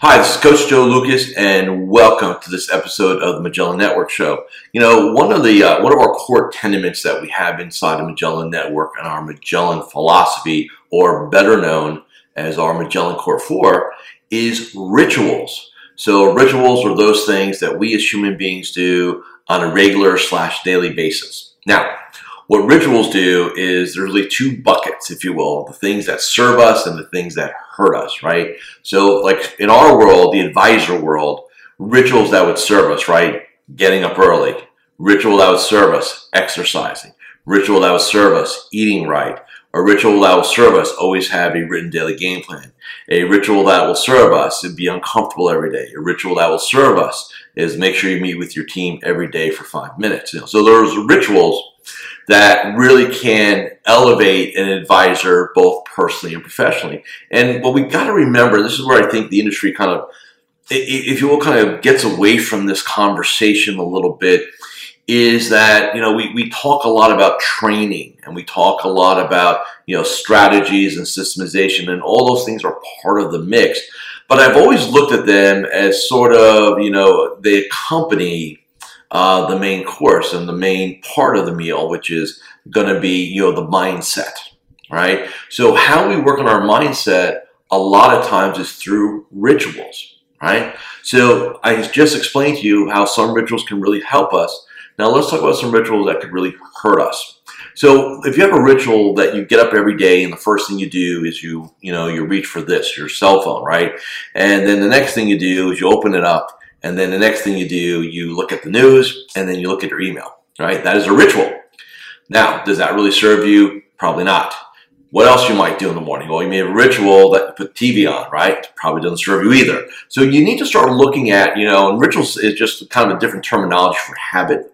Hi, this is Coach Joe Lucas, and welcome to this episode of the Magellan Network Show. You know, one of the uh, one of our core tenements that we have inside the Magellan Network and our Magellan philosophy, or better known as our Magellan Core Four, is rituals. So, rituals are those things that we as human beings do on a regular slash daily basis. Now, what rituals do is there's really two buckets, if you will, the things that serve us and the things that hurt us, right? So, like in our world, the advisor world, rituals that would serve us, right? Getting up early, ritual that would serve us, exercising, ritual that would serve us, eating right, a ritual that will serve us always have a written daily game plan. A ritual that will serve us is be uncomfortable every day. A ritual that will serve us is make sure you meet with your team every day for five minutes. You know, so there's rituals that really can elevate an advisor both personally and professionally. And what we got to remember, this is where I think the industry kind of, if you will, kind of gets away from this conversation a little bit is that you know we, we talk a lot about training and we talk a lot about you know strategies and systemization and all those things are part of the mix but i've always looked at them as sort of you know they accompany uh, the main course and the main part of the meal which is going to be you know the mindset right so how we work on our mindset a lot of times is through rituals right so i just explained to you how some rituals can really help us now let's talk about some rituals that could really hurt us. So if you have a ritual that you get up every day and the first thing you do is you, you know, you reach for this, your cell phone, right? And then the next thing you do is you open it up and then the next thing you do, you look at the news and then you look at your email, right? That is a ritual. Now, does that really serve you? Probably not. What else you might do in the morning? Well, you may have a ritual that you put TV on, right? Probably doesn't serve you either. So you need to start looking at, you know, and rituals is just kind of a different terminology for habit.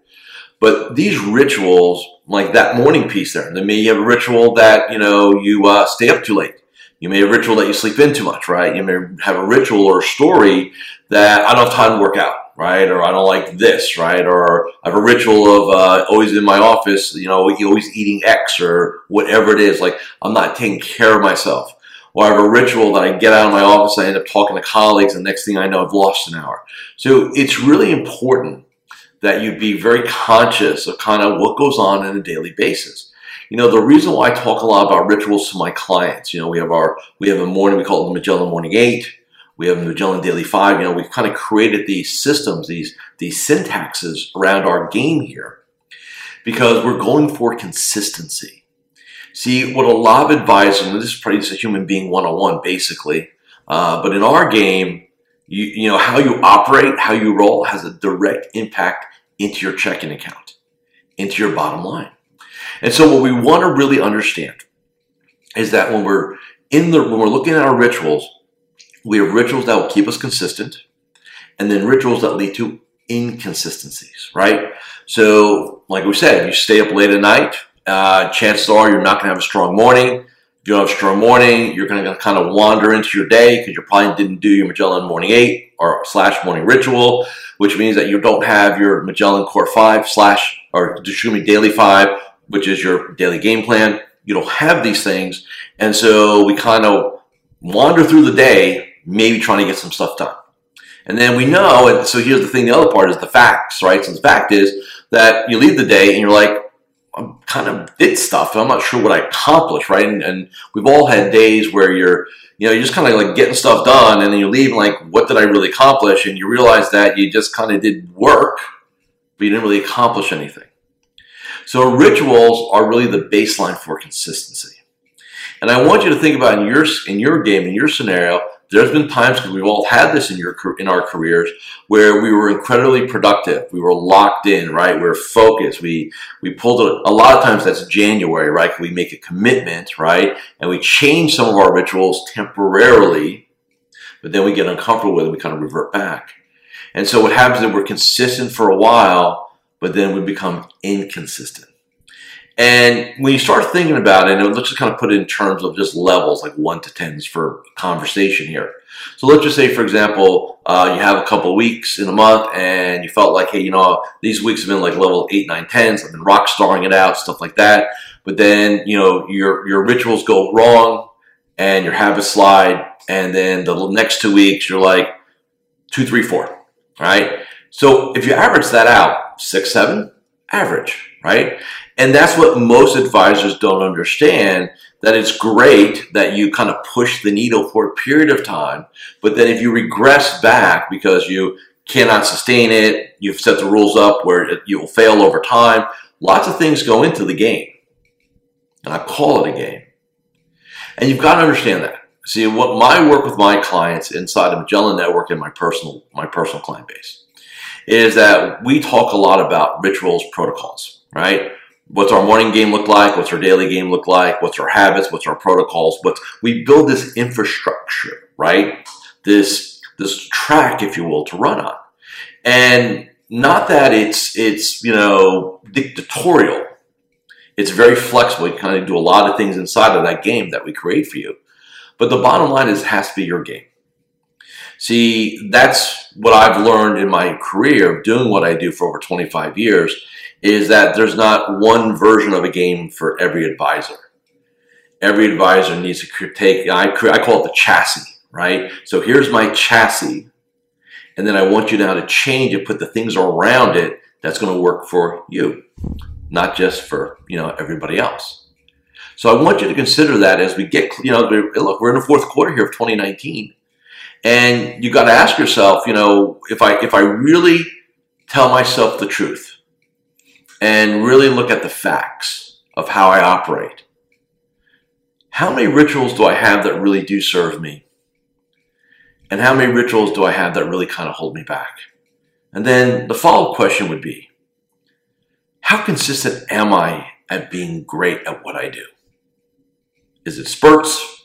But these rituals, like that morning piece there, then maybe you have a ritual that, you know, you uh, stay up too late. You may have a ritual that you sleep in too much, right? You may have a ritual or a story that I don't have time to work out, right? Or I don't like this, right? Or I have a ritual of uh, always in my office, you know, always eating X or whatever it is. Like I'm not taking care of myself. Or I have a ritual that I get out of my office, I end up talking to colleagues, and next thing I know, I've lost an hour. So it's really important that you be very conscious of kind of what goes on on a daily basis. You know, the reason why I talk a lot about rituals to my clients, you know, we have our, we have a morning, we call it the Magellan Morning 8. We have Magellan Daily 5. You know, we've kind of created these systems, these, these syntaxes around our game here because we're going for consistency. See, what a lot of advisors, and this is pretty a human being one-on-one basically, uh, but in our game, you, you know, how you operate, how you roll has a direct impact into your checking account, into your bottom line. And so what we want to really understand is that when we're in the when we're looking at our rituals, we have rituals that will keep us consistent, and then rituals that lead to inconsistencies, right? So, like we said, you stay up late at night, uh, chances are you're not going to have a strong morning. If you don't have a strong morning, you're going to kind of wander into your day because you probably didn't do your Magellan Morning 8 or slash morning ritual which means that you don't have your Magellan Core 5 slash or Dashumi Daily 5, which is your daily game plan. You don't have these things. And so we kind of wander through the day, maybe trying to get some stuff done. And then we know, and so here's the thing, the other part is the facts, right? So the fact is that you leave the day and you're like, I kind of did stuff. I'm not sure what I accomplished, right? And, and we've all had days where you're you know, you're just kind of like getting stuff done and then you leave like, what did I really accomplish? And you realize that you just kind of did work, but you didn't really accomplish anything. So rituals are really the baseline for consistency. And I want you to think about in your, in your game, in your scenario, there's been times because we've all had this in your in our careers where we were incredibly productive. We were locked in, right? We were focused. We we pulled it. A lot of times that's January, right? We make a commitment, right? And we change some of our rituals temporarily, but then we get uncomfortable with it. We kind of revert back. And so what happens is we're consistent for a while, but then we become inconsistent. And when you start thinking about it, and let's just kind of put it in terms of just levels, like one to tens for conversation here. So let's just say, for example, uh, you have a couple weeks in a month, and you felt like, hey, you know, these weeks have been like level eight, nine, tens. I've been rock starring it out, stuff like that. But then, you know, your your rituals go wrong, and your habits slide, and then the next two weeks you're like two, three, four. Right. So if you average that out, six, seven, average, right? And that's what most advisors don't understand that it's great that you kind of push the needle for a period of time, but then if you regress back because you cannot sustain it, you've set the rules up where you will fail over time, lots of things go into the game. And I call it a game. And you've got to understand that. See, what my work with my clients inside the Magellan Network and my personal my personal client base is that we talk a lot about rituals, protocols, right? what's our morning game look like? What's our daily game look like? What's our habits? What's our protocols? What's we build this infrastructure, right? This this track, if you will, to run on. And not that it's it's you know dictatorial. It's very flexible. You kind of do a lot of things inside of that game that we create for you. But the bottom line is it has to be your game. See, that's what I've learned in my career of doing what I do for over 25 years is that there's not one version of a game for every advisor. Every advisor needs to take, I, I call it the chassis, right? So here's my chassis. And then I want you now to change it, put the things around it that's going to work for you, not just for, you know, everybody else. So I want you to consider that as we get, you know, look, we're in the fourth quarter here of 2019. And you got to ask yourself, you know, if I, if I really tell myself the truth, and really look at the facts of how I operate. How many rituals do I have that really do serve me? And how many rituals do I have that really kind of hold me back? And then the follow up question would be How consistent am I at being great at what I do? Is it spurts?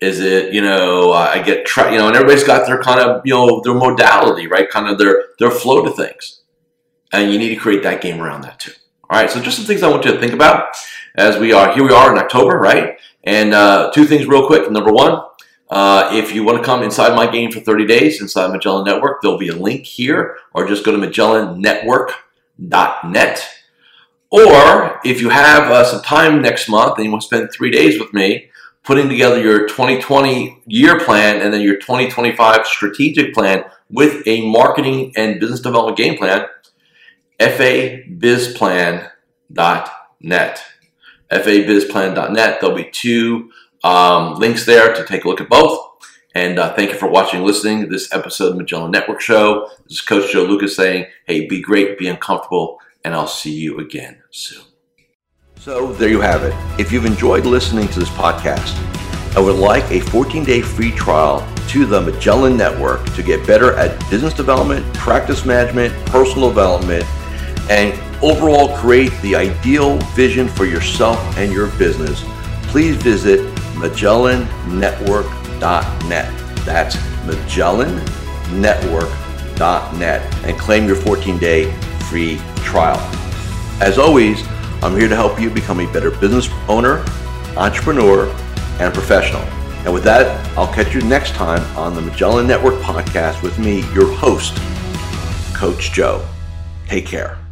Is it, you know, I get, tra- you know, and everybody's got their kind of, you know, their modality, right? Kind of their, their flow to things. And you need to create that game around that too. All right, so just some things I want you to think about as we are here. We are in October, right? And uh, two things real quick. Number one, uh, if you want to come inside my game for 30 days inside Magellan Network, there'll be a link here, or just go to MagellanNetwork.net. Or if you have uh, some time next month and you want to spend three days with me, putting together your 2020 year plan and then your 2025 strategic plan with a marketing and business development game plan, fabizplan.net. fabizplan.net. There'll be two um, links there to take a look at both. And uh, thank you for watching and listening to this episode of Magellan Network Show. This is Coach Joe Lucas saying, hey, be great, be uncomfortable, and I'll see you again soon. So there you have it. If you've enjoyed listening to this podcast, I would like a 14 day free trial to the Magellan Network to get better at business development, practice management, personal development, and overall create the ideal vision for yourself and your business, please visit MagellanNetwork.net. That's MagellanNetwork.net and claim your 14 day free trial. As always, I'm here to help you become a better business owner, entrepreneur, and professional. And with that, I'll catch you next time on the Magellan Network podcast with me, your host, Coach Joe. Take care.